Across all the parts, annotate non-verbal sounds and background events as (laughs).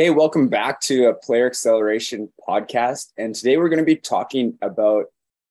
Okay, welcome back to a Player Acceleration podcast. And today we're going to be talking about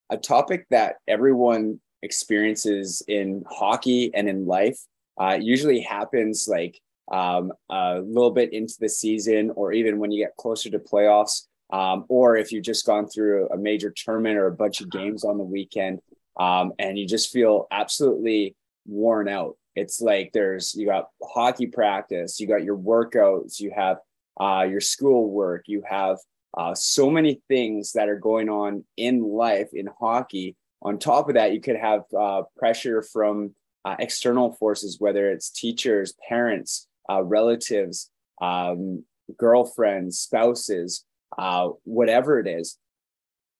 a topic that everyone experiences in hockey and in life. Uh, usually happens like um, a little bit into the season, or even when you get closer to playoffs, um, or if you've just gone through a major tournament or a bunch of games on the weekend, um, and you just feel absolutely worn out. It's like there's you got hockey practice, you got your workouts, you have uh, your schoolwork, you have uh, so many things that are going on in life in hockey. On top of that, you could have uh, pressure from uh, external forces, whether it's teachers, parents, uh, relatives, um, girlfriends, spouses, uh, whatever it is.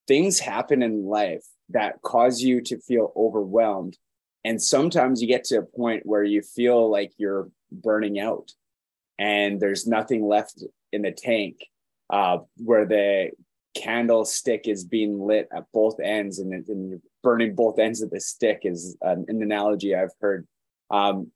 Things happen in life that cause you to feel overwhelmed. And sometimes you get to a point where you feel like you're burning out and there's nothing left in the tank uh, where the candlestick is being lit at both ends and, and burning both ends of the stick is an, an analogy I've heard. Um,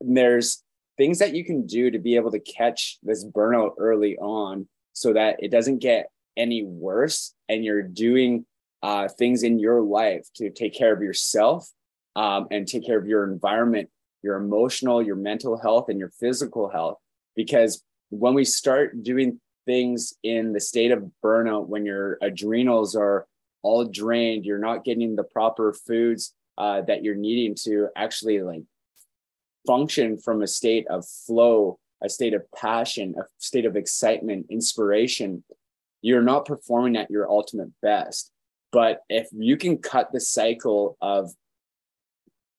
there's things that you can do to be able to catch this burnout early on so that it doesn't get any worse and you're doing uh, things in your life to take care of yourself um, and take care of your environment, your emotional, your mental health, and your physical health because when we start doing things in the state of burnout when your adrenals are all drained you're not getting the proper foods uh, that you're needing to actually like function from a state of flow a state of passion a state of excitement inspiration you're not performing at your ultimate best. But if you can cut the cycle of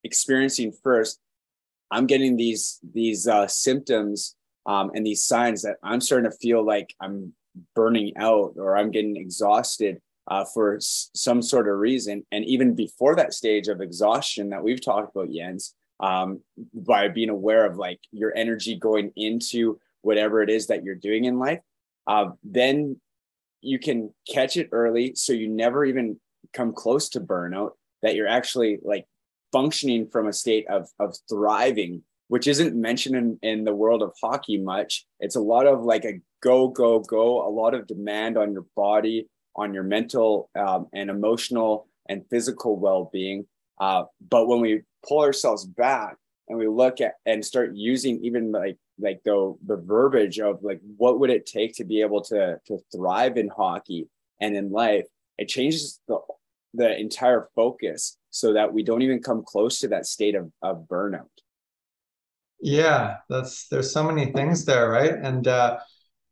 experiencing first i'm getting these these uh, symptoms um, and these signs that I'm starting to feel like I'm burning out or I'm getting exhausted uh, for s- some sort of reason. And even before that stage of exhaustion that we've talked about, Jens, um, by being aware of like your energy going into whatever it is that you're doing in life, uh, then you can catch it early so you never even come close to burnout, that you're actually like functioning from a state of, of thriving which isn't mentioned in, in the world of hockey much. It's a lot of like a go, go, go, a lot of demand on your body, on your mental um, and emotional and physical well being. Uh, but when we pull ourselves back and we look at and start using even like like the the verbiage of like what would it take to be able to to thrive in hockey and in life, it changes the the entire focus so that we don't even come close to that state of, of burnout. Yeah, that's there's so many things there, right? And uh,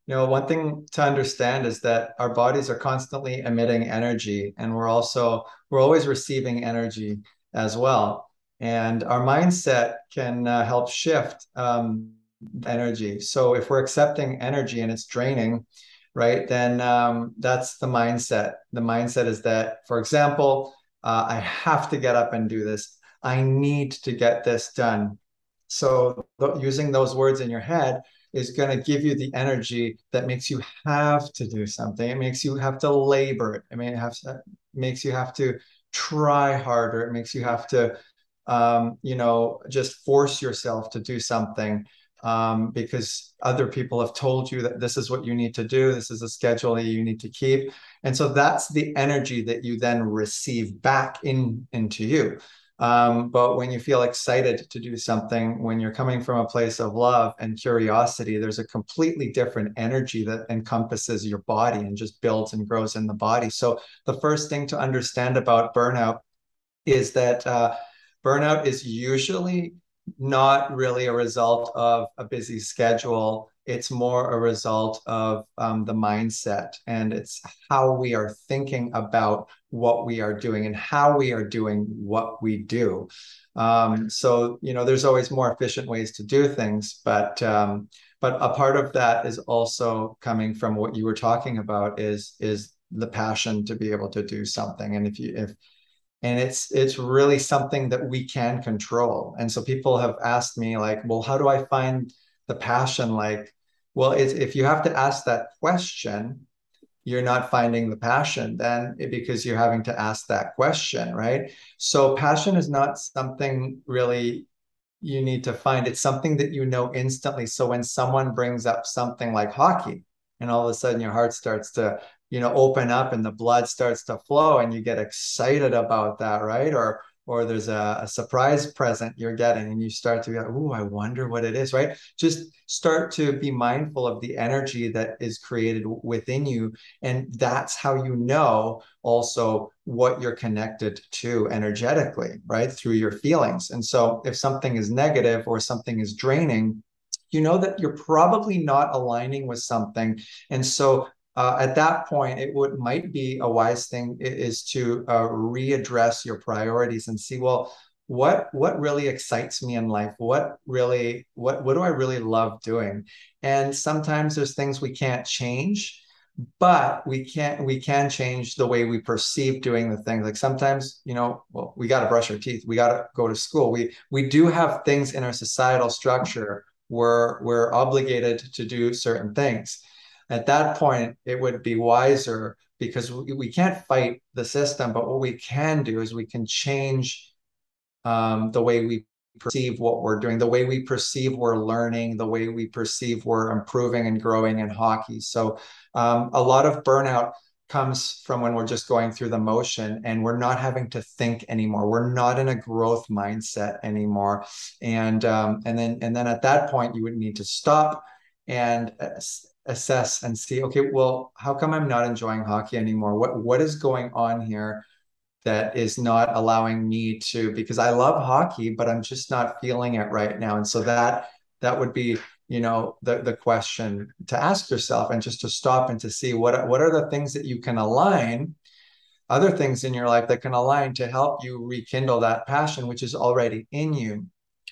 you know, one thing to understand is that our bodies are constantly emitting energy, and we're also we're always receiving energy as well. And our mindset can uh, help shift um, energy. So if we're accepting energy and it's draining, right, then um, that's the mindset. The mindset is that, for example, uh, I have to get up and do this. I need to get this done so th- using those words in your head is going to give you the energy that makes you have to do something. It makes you have to labor. It. I mean, it to, makes you have to try harder. It makes you have to, um, you know, just force yourself to do something um, because other people have told you that this is what you need to do. This is a schedule that you need to keep. And so that's the energy that you then receive back in into you. Um, but when you feel excited to do something, when you're coming from a place of love and curiosity, there's a completely different energy that encompasses your body and just builds and grows in the body. So, the first thing to understand about burnout is that uh, burnout is usually not really a result of a busy schedule it's more a result of um, the mindset and it's how we are thinking about what we are doing and how we are doing what we do. Um, so you know there's always more efficient ways to do things but um, but a part of that is also coming from what you were talking about is is the passion to be able to do something. And if you if and it's it's really something that we can control. And so people have asked me like well how do i find the passion like well it's, if you have to ask that question you're not finding the passion then because you're having to ask that question right? So passion is not something really you need to find. It's something that you know instantly. So when someone brings up something like hockey and all of a sudden your heart starts to you know open up and the blood starts to flow and you get excited about that right? Or or there's a, a, surprise present you're getting and you start to go, oh, I wonder what it is, right? Just start to be mindful of the energy that is created within you. And that's how you know also what you're connected to energetically, right? Through your feelings. And so if something is negative or something is draining, you know that you're probably not aligning with something. And so uh, at that point, it would might be a wise thing is to uh, readdress your priorities and see, well, what what really excites me in life? What really what what do I really love doing? And sometimes there's things we can't change, but we can't we can change the way we perceive doing the things. Like sometimes, you know, well, we got to brush our teeth, we got to go to school. We we do have things in our societal structure where we're obligated to do certain things at that point, it would be wiser because we, we can't fight the system, but what we can do is we can change um, the way we perceive what we're doing, the way we perceive we're learning, the way we perceive we're improving and growing in hockey. So um, a lot of burnout comes from when we're just going through the motion and we're not having to think anymore. We're not in a growth mindset anymore. And um, and then and then at that point, you would need to stop and assess and see okay well how come i'm not enjoying hockey anymore? What what is going on here that is not allowing me to because i love hockey but i'm just not feeling it right now. And so that that would be you know the the question to ask yourself and just to stop and to see what what are the things that you can align other things in your life that can align to help you rekindle that passion which is already in you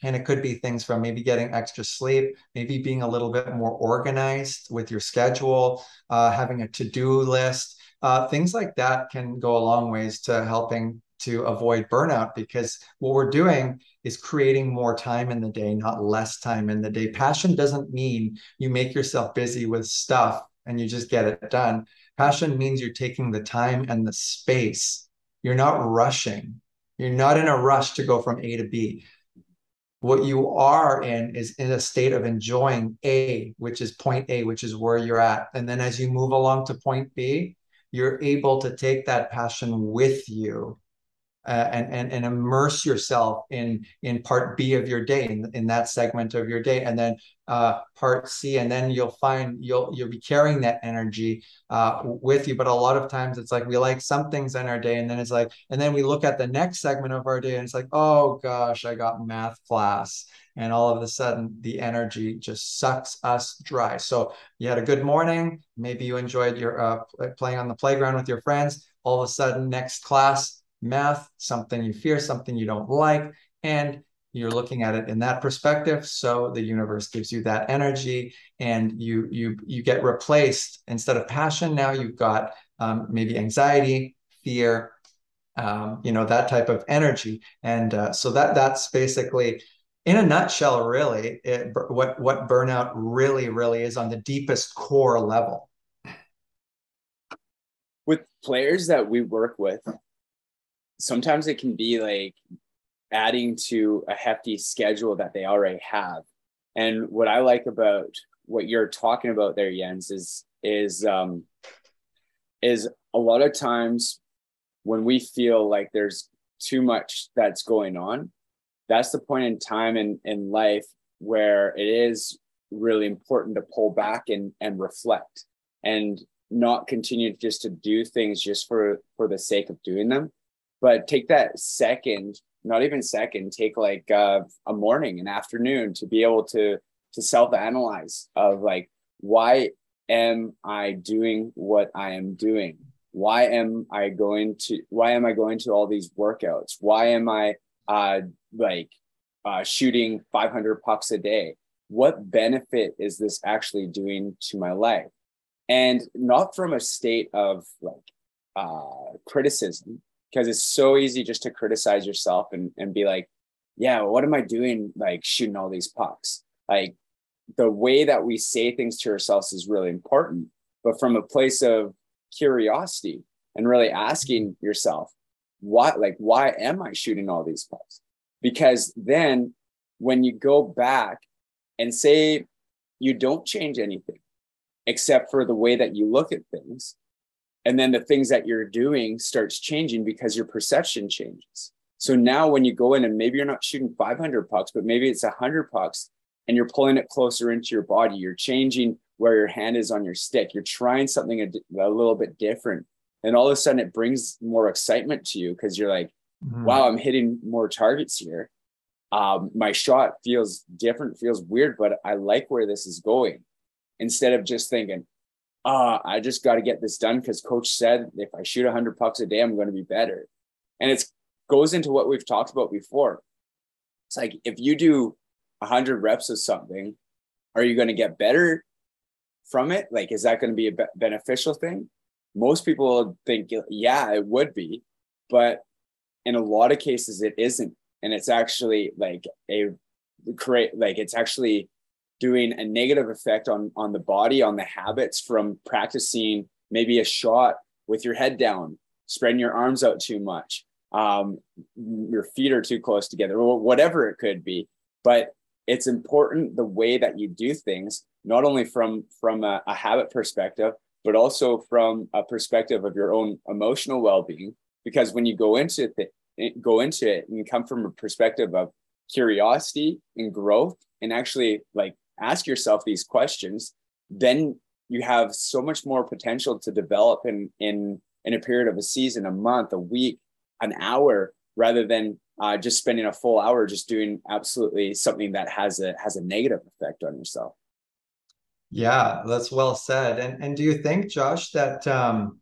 and it could be things from maybe getting extra sleep, maybe being a little bit more organized with your schedule, uh, having a to do list. Uh, things like that can go a long ways to helping to avoid burnout because what we're doing is creating more time in the day, not less time in the day. Passion doesn't mean you make yourself busy with stuff and you just get it done. Passion means you're taking the time and the space. You're not rushing. You're not in a rush to go from A to B what you are in is in a state of enjoying A, which is point A, which is where you're at. And then as you move along to point B, you're able to take that passion with you uh, and, and and immerse yourself in in part B of your day in, in that segment of your day. And then uh, part C and then you'll find you'll you'll be carrying that energy uh, with you. But a lot of times it's like we like some things in our day and then it's like and then we look at the next segment of our day and it's like oh gosh I got math class. And all of a sudden the energy just sucks us dry. So you had a good morning. Maybe you enjoyed your uh, playing on the playground with your friends. All of a sudden next class math, something you fear, something you don't like, and you're looking at it in that perspective so the universe gives you that energy and you you you get replaced. Instead of passion now you've got um, maybe anxiety fear um, you know that type of energy. And uh, so that that's basically in a nutshell really it, what what burnout really really is on the deepest core level. With players that we work with sometimes it can be like adding to a hefty schedule that they already have. And what I like about what you're talking about there, Jens, is is um, is a lot of times when we feel like there's too much that's going on, that's the point in time in, in life where it is really important to pull back and, and reflect and not continue just to do things just for for the sake of doing them but take that second not even second take like uh, a morning an afternoon to be able to to self analyze of like why am i doing what i am doing? Why am i going to why am i going to all these workouts? Why am i uh like uh shooting 500 pucks a day? What benefit is this actually doing to my life? And not from a state of like uh criticism because it's so easy just to criticize yourself and, and be like, yeah, what am I doing? Like shooting all these pucks. Like the way that we say things to ourselves is really important, but from a place of curiosity and really asking yourself, what, like, why am I shooting all these pucks? Because then when you go back and say you don't change anything except for the way that you look at things and then the things that you're doing starts changing because your perception changes. So now when you go in and maybe you're not shooting 500 pucks but maybe it's 100 pucks and you're pulling it closer into your body you're changing where your hand is on your stick you're trying something a, a little bit different. And all of a sudden it brings more excitement to you because you're like mm-hmm. wow i'm hitting more targets here. Um, my shot feels different feels weird but i like where this is going. Instead of just thinking uh, I just got to get this done because coach said if I shoot 100 pucks a day, I'm going to be better. And it goes into what we've talked about before. It's like if you do 100 reps of something, are you going to get better from it? Like, is that going to be a be- beneficial thing? Most people think, yeah, it would be. But in a lot of cases, it isn't. And it's actually like a create, like, it's actually doing a negative effect on on the body on the habits from practicing maybe a shot with your head down spreading your arms out too much um, your feet are too close together whatever it could be. But it's important the way that you do things not only from from a, a habit perspective but also from a perspective of your own emotional well-being. Because when you go into it go into it and you come from a perspective of curiosity and growth and actually like ask yourself these questions, then you have so much more potential to develop in in in a period of a season, a month, a week, an hour, rather than uh, just spending a full hour just doing absolutely something that has a has a negative effect on yourself. Yeah, that's well said. And and do you think, Josh, that um,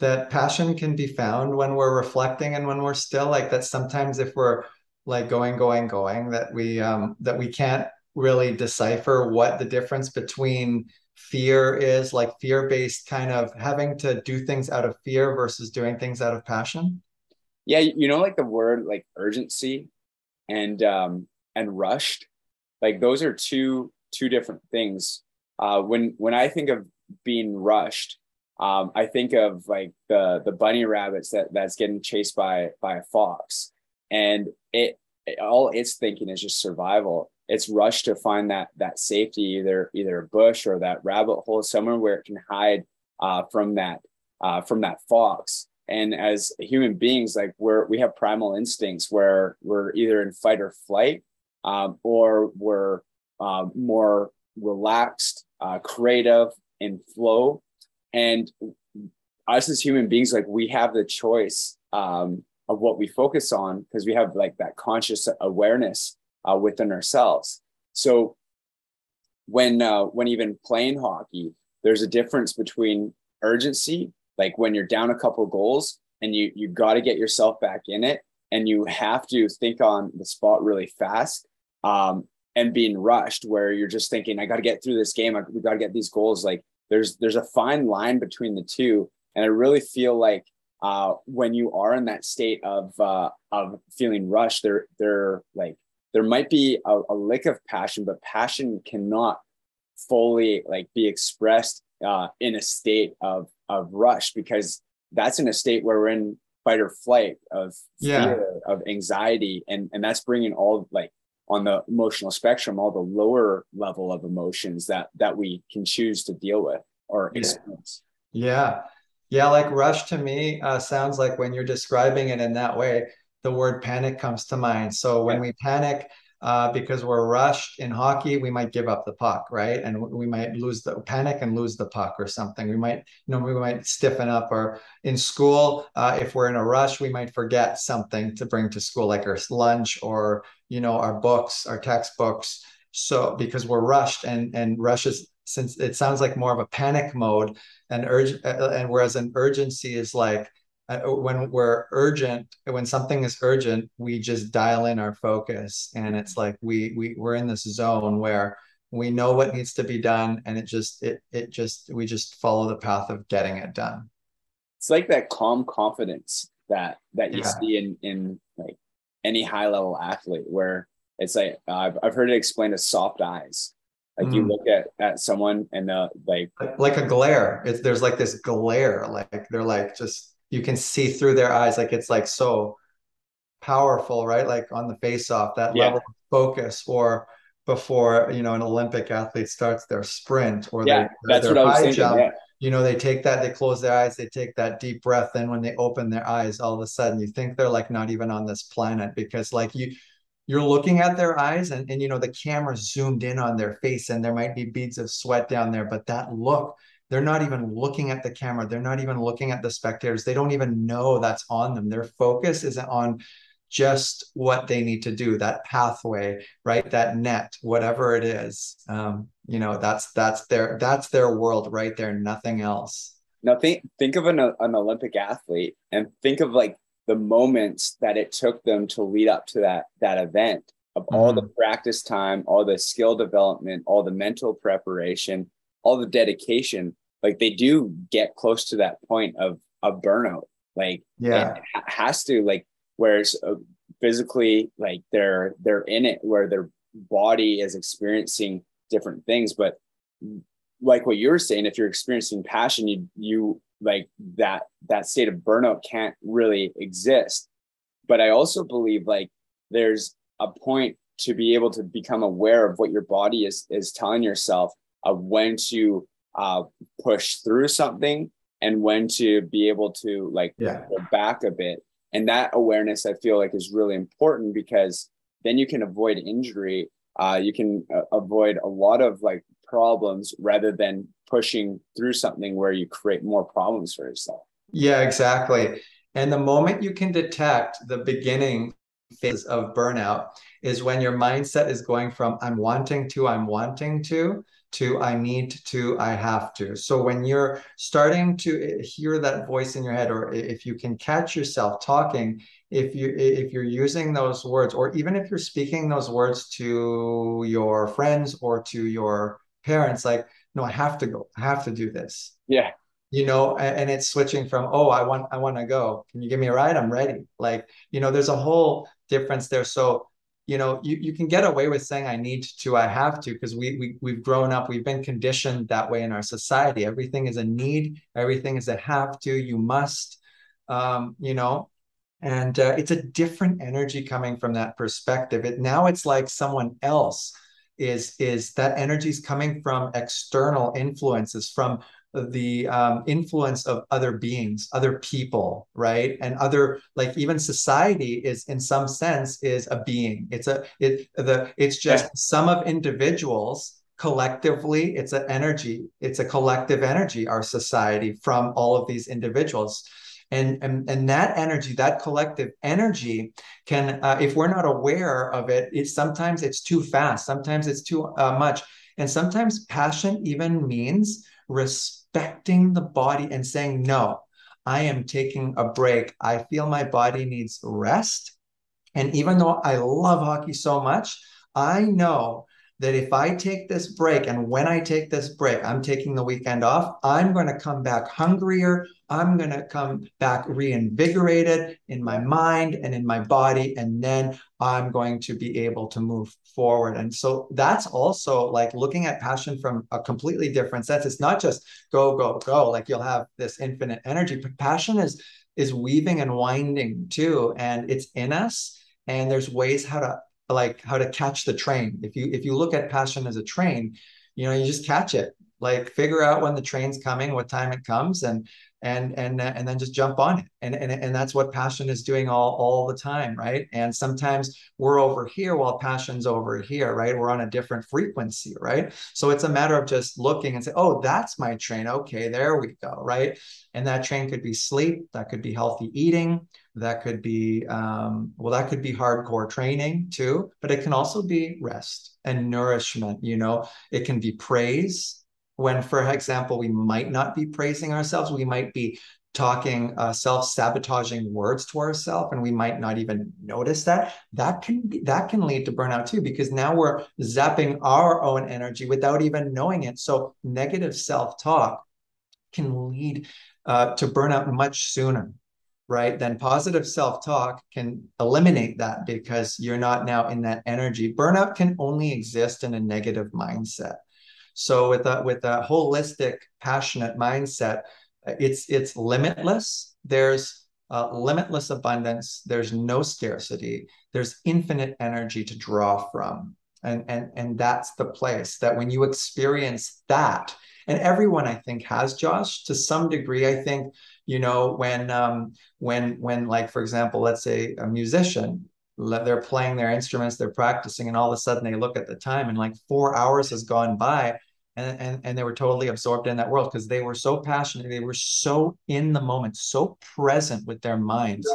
that passion can be found when we're reflecting and when we're still like that? Sometimes if we're like going, going, going, that we um, that we can't really decipher what the difference between fear is like fear-based kind of having to do things out of fear versus doing things out of passion? Yeah you know like the word like urgency and um and rushed? Like those are two two different things. Uh when when i think of being rushed um i think of like the the bunny rabbits that that's getting chased by by a fox. And it, it all it's thinking is just survival it's rushed to find that that safety either either a bush or that rabbit hole somewhere where it can hide uh, from that uh, from that fox. And as human beings like we're we have primal instincts where we're either in fight or flight um, or we're uh, more relaxed uh, creative and flow. And us as human beings like we have the choice um, of what we focus on because we have like that conscious awareness uh, within ourselves. So when uh, when even playing hockey, there's a difference between urgency, like when you're down a couple goals and you you got to get yourself back in it, and you have to think on the spot really fast, um, and being rushed where you're just thinking, I got to get through this game, I, we got to get these goals. Like there's there's a fine line between the two, and I really feel like uh, when you are in that state of uh, of feeling rushed, they're they're like there might be a, a lick of passion, but passion cannot fully like be expressed uh, in a state of of rush because that's in a state where we're in fight or flight of yeah. fear, of anxiety, and and that's bringing all like on the emotional spectrum all the lower level of emotions that that we can choose to deal with or experience. Yeah, yeah, like rush to me uh, sounds like when you're describing it in that way, the word panic comes to mind. So when yeah. we panic uh, because we're rushed in hockey, we might give up the puck, right? And we might lose the panic and lose the puck or something. We might, you know, we might stiffen up. Or in school, uh, if we're in a rush, we might forget something to bring to school, like our lunch or you know our books, our textbooks. So because we're rushed and and rushes since it sounds like more of a panic mode and urge uh, and whereas an urgency is like uh, when we're urgent when something is urgent we just dial in our focus and it's like we we we're in this zone where we know what needs to be done and it just it it just we just follow the path of getting it done it's like that calm confidence that that you yeah. see in in like any high level athlete where it's like uh, I've, I've heard it explained as soft eyes like mm. you look at at someone and the like like a glare it's there's like this glare like they're like just you can see through their eyes like it's like so powerful, right? Like on the face off, that Yeah. level of focus, or before you know an Olympic athlete starts their sprint or Yeah, their, that's their what I was high thinking. jump, Yeah. you know, they take that, they close their eyes, they take that deep breath. Then when they open their eyes, all of a sudden you think they're like not even on this planet because like you you're looking at their eyes and, and you know the camera zoomed in on their face and there might be beads of sweat down there, but that look, they're not even looking at the camera, they're not even looking at the spectators, they don't even know that's on them. Their focus is on just what they need to do that pathway right? That net whatever it is. Um you know that's that's their that's their world right there nothing else. Now think think of an, an Olympic athlete and think of like the moments that it took them to lead up to that that event of all the practice time, all the skill development, all the mental preparation, all the dedication. Like they do get close to that point of a burnout. Like yeah it has to like whereas uh, physically like they're they're in it where their body is experiencing different things but like what you were saying if you're experiencing passion you you like that that state of burnout can't really exist but i also believe like there's a point to be able to become aware of what your body is is telling yourself of when to uh, push through something and when to be able to like yeah. go back a bit. And that awareness i feel like is really important because then you can avoid injury. Uh, you can uh, avoid a lot of like problems rather than pushing through something where you create more problems for yourself. Yeah exactly. And the moment you can detect the beginning phase of burnout is when your mindset is going from i'm wanting to i'm wanting to to I need to, I have to. So when you're starting to eh, hear that voice in your head, or if you can catch yourself talking, if you if you're using those words, or even if you're speaking those words to your friends or to your parents, like, no, I have to go, I have to do this. yeah You know, and it's switching from, oh, I want, I want to go. Can you give me a ride? I'm ready. Like, you know, there's a whole difference there. So you know you, you can get away with saying i need to i have to because we, we we've grown up we've been conditioned that way in our society. Everything is a need everything is a have to you must um, you know? And uh, it's a different energy coming from that perspective. It now it's like someone else is is that energy is coming from external influences from the um, influence of other beings other people right? And other like even society is in sum sense is a being. It's a it the it's just Yeah. some of individuals collectively it's an energy it's a collective energy our society from all of these individuals. And and, and that energy that collective energy can uh, if we're not aware of it it sometimes it's too fast sometimes it's too uh, much. And sometimes passion even means respecting the body and saying no i am taking a break. I feel my body needs rest. And even though i love hockey so much i know that if I take this break and when I take this break, I'm taking the weekend off, I'm going to come back hungrier. I'm going to come back reinvigorated in my mind and in my body. And then I'm going to be able to move forward. And so that's also like looking at passion from a completely different sense. It's not just go, go, go, like you'll have this infinite energy, but passion is is weaving and winding too. And it's in us. And there's ways how to like how to catch the train. If you if you look at passion as a train, you know, you just catch it. Like figure out when the train's coming, what time it comes, and and and uh, and then just jump on it. And and and that's what passion is doing all all the time, right? And sometimes we're over here while passion's over here, right? We're on a different frequency, right? So it's a matter of just looking and say, oh, that's my train. Okay, there we go, right? And that train could be sleep, that could be healthy eating, that could be um, well that could be hardcore training too but it can also be rest and nourishment you know? It can be praise. When for example we might not be praising ourselves we might be talking uh, self-sabotaging words to ourselves and we might not even notice that. That can be, that can lead to burnout too because now we're zapping our own energy without even knowing it. So negative self-talk can lead uh, to burnout much sooner right then positive self-talk can eliminate that because you're not now in that energy burnout can only exist in a negative mindset so with a with a holistic passionate mindset it's it's limitless there's uh, limitless abundance. There's no scarcity. There's infinite energy to draw from. And, and, and that's the place that when you experience that, and everyone I think has Josh to some degree. I think you know when um, when when like for example, let's say a musician they're playing their instruments, they're practicing, and all of a sudden they look at the time and like four hours has gone by, and, and, and they were totally absorbed in that world because they were so passionate they were so in the moment so present with their minds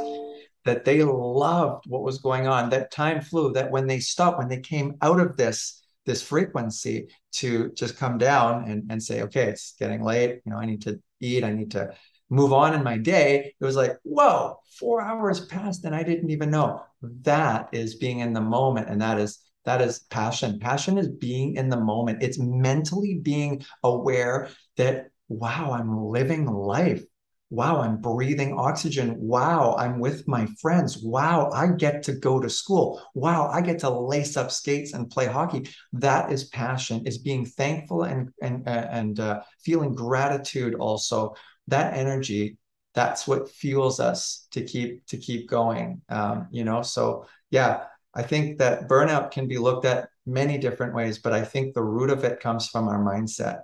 that they loved what was going on. That time flew that when they stopped when they came out of this this frequency to just come down and, and say okay it's getting late you know i need to eat i need to move on in my day it was like whoa four hours passed and i didn't even know that is being in the moment and that is that is passion. Passion is being in the moment. It's mentally being aware that, wow, I'm living life. Wow, I'm breathing oxygen. Wow, I'm with my friends. Wow, I get to go to school. Wow, I get to lace up skates and play hockey. That is passion. Is being thankful and and and uh, feeling gratitude. Also, that energy. That's what fuels us to keep to keep going. Um, you know, so yeah, I think that burnout can be looked at many different ways, but I think the root of it comes from our mindset.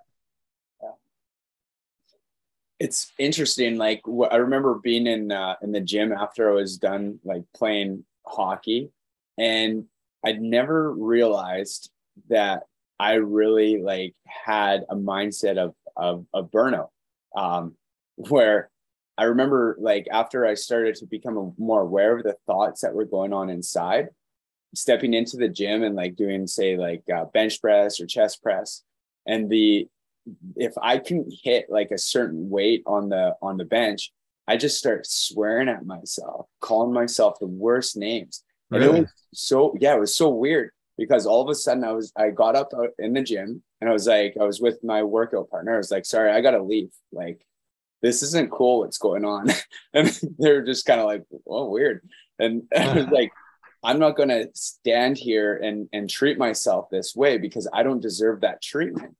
yeah. It's interesting. Like I remember being in uh, in the gym after I was done like playing hockey, and I'd never realized that I really like had a mindset of of, of burnout, um, where I remember like after I started to become more aware of the thoughts that were going on inside, stepping into the gym and like doing say like uh, bench press or chest press and the if i can hit like a certain weight on the on the bench i just start swearing at myself calling myself the worst names. And it was so yeah it was so weird because all of a sudden i was i got up in the gym and i was like i was with my workout partner. I was like sorry i gotta leave. Like this isn't cool what's going on (laughs) and they're just kind of like oh weird and (laughs) i was like I'm not going to stand here and, and treat myself this way because I don't deserve that treatment.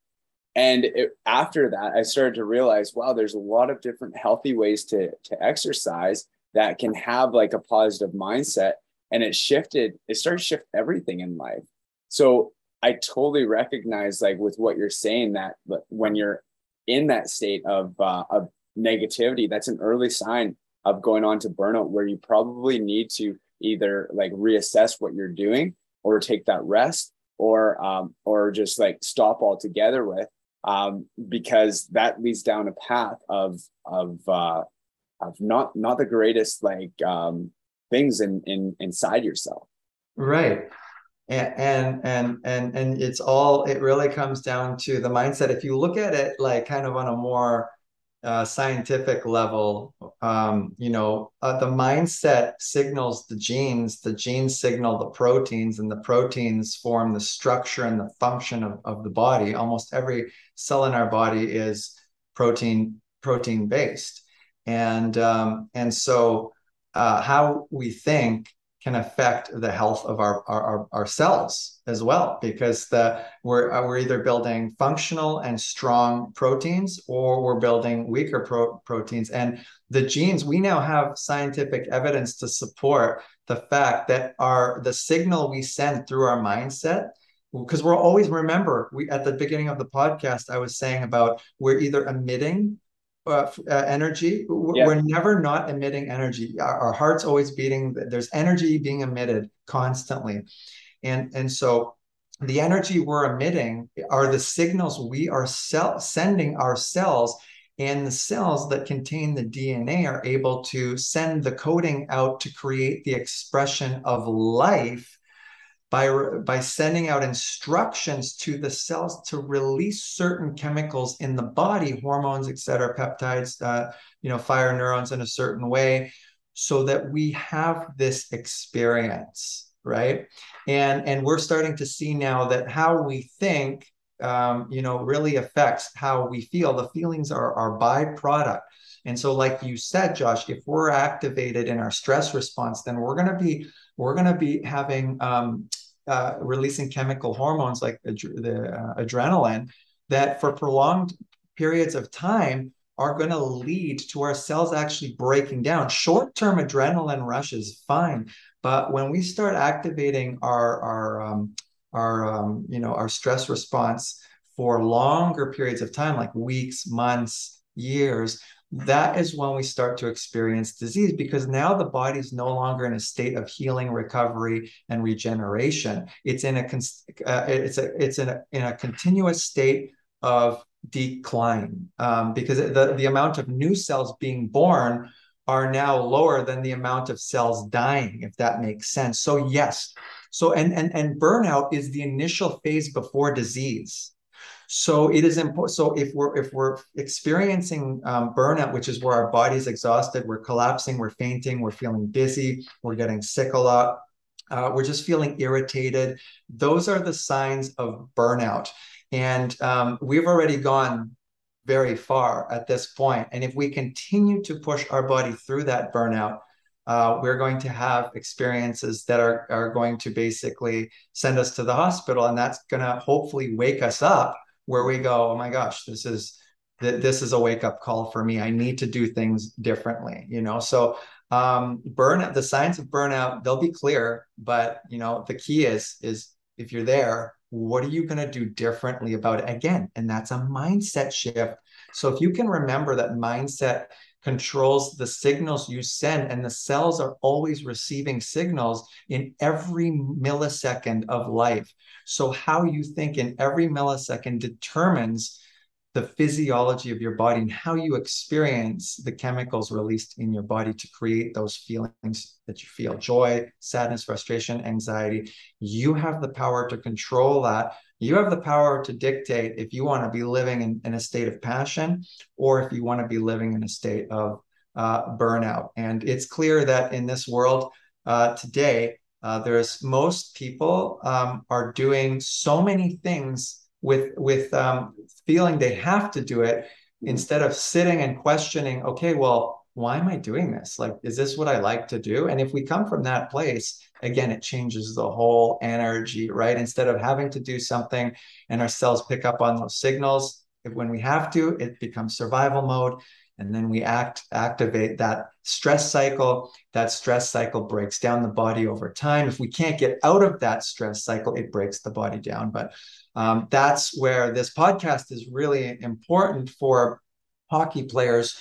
And it, after that, I started to realize, wow, there's a lot of different healthy ways to, to exercise that can have like a positive mindset. And it shifted, it started to shift everything in life. So I totally recognize, like with what you're saying, that when you're in that state of, uh, of negativity, that's an early sign of going on to burnout where you probably need to either like reassess what you're doing or take that rest or um, or just like stop altogether with um, because that leads down a path of of uh, of not not the greatest like um, things in in inside yourself. Right. And and and and it's all it really comes down to the mindset. If you look at it like kind of on a more uh, scientific level, um, you know, uh, the mindset signals the genes, the genes signal the proteins, and the proteins form the structure and the function of, of the body. Almost every cell in our body is protein protein based, and um, and so uh, how we think can affect the health of our, our, our cells as well because the we're uh, we're either building functional and strong proteins or we're building weaker pro- proteins. And the genes we now have scientific evidence to support the fact that our the signal we send through our mindset because we're always remember we at the beginning of the podcast i was saying about we're either emitting uh, uh, energy. Yeah. We're never not emitting energy. Our, our, heart's always beating. There's energy being emitted constantly, and and so the energy we're emitting are the signals we are cell- sending our cells. And the cells that contain the DNA are able to send the coding out to create the expression of life by, by sending out instructions to the cells to release certain chemicals in the body, hormones, et cetera, peptides, uh, you know, fire neurons in a certain way, so that we have this experience, right? And and we're starting to see now that how we think, um, you know, really affects how we feel. The feelings are our byproduct. And so, like you said, Josh, if we're activated in our stress response, then we're going to be we're going to be having um, uh, releasing chemical hormones like the uh, adrenaline that for prolonged periods of time are going to lead to our cells actually breaking down. Short term adrenaline rush is fine, but when we start activating our, our, um, our um, you know, our stress response for longer periods of time, like weeks, months, years, that is when we start to experience disease because now the body is no longer in a state of healing recovery and regeneration. It's in a uh, it's a it's in a, in a continuous state of decline um, because the, the amount of new cells being born are now lower than the amount of cells dying if that makes sense. So yes. So and and and burnout is the initial phase before disease so it is important so if we're if we're experiencing um, burnout which is where our body's exhausted we're collapsing we're fainting we're feeling dizzy we're getting sick a lot uh, we're just feeling irritated those are the signs of burnout and um, we've already gone very far at this point. And if we continue to push our body through that burnout, uh, we're going to have experiences that are, are going to basically send us to the hospital. And that's going to hopefully wake us up where we go, oh my gosh, this is this is a wake up call for me. I need to do things differently, you know. So um, burnout, the signs of burnout, they'll be clear, but you know, the key is is if you're there, what are you going to do differently about it again? And that's a mindset shift. So if you can remember that mindset controls the signals you send, and the cells are always receiving signals in every millisecond of life. So how you think in every millisecond determines the physiology of your body and how you experience the chemicals released in your body to create those feelings that you feel joy, sadness, frustration, anxiety. You have the power to control that. You have the power to dictate if you want to be living in, in a state of passion or if you want to be living in a state of uh, burnout. And it's clear that in this world uh, today, uh, there's most people um, are doing so many things with with um, feeling they have to do it instead of sitting and questioning okay well why am i doing this like is this what i like to do and if we come from that place again it changes the whole energy right? Instead of having to do something and our cells pick up on those signals if, when we have to it becomes survival mode. And then we act activate that stress cycle. That stress cycle breaks down the body over time. If we can't get out of that stress cycle it breaks the body down. But um, that's where this podcast is really important for hockey players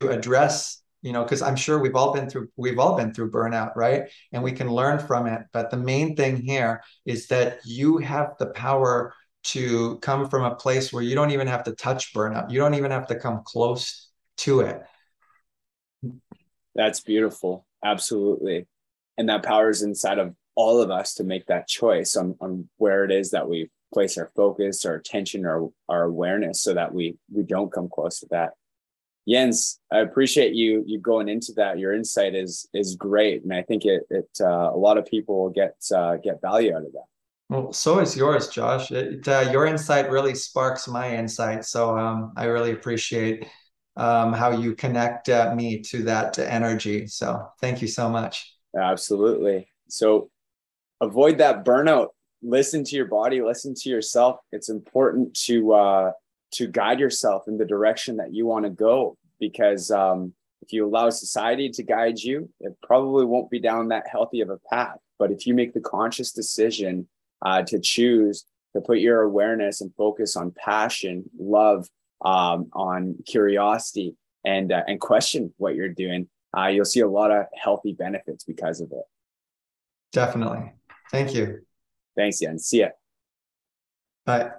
to address you know because i'm sure we've all been through we've all been through burnout right and we can learn from it but the main thing here is that you have the power to come from a place where you don't even have to touch burnout you don't even have to come close to it. That's beautiful. Absolutely. And that power is inside of all of us to make that choice on, on where it is that we place our focus, our attention, our, our awareness so that we we don't come close to that. Jens, I appreciate you you going into that. Your insight is is great, and I think it it uh, a lot of people will get uh, get value out of that. Well, so is yours, Josh. It, uh, your insight really sparks my insight, so um, I really appreciate um, how you connect uh, me to that energy. So thank you so much. Absolutely. So avoid that burnout. Listen to your body. Listen to yourself. It's important to uh, to guide yourself in the direction that you want to go because um, if you allow society to guide you, it probably won't be down that healthy of a path. But if you make the conscious decision uh, to choose to put your awareness and focus on passion, love, um, on curiosity and uh, and question what you're doing, uh, you'll see a lot of healthy benefits because of it. Definitely. Thank you. Thanks, Jens. See ya. Bye.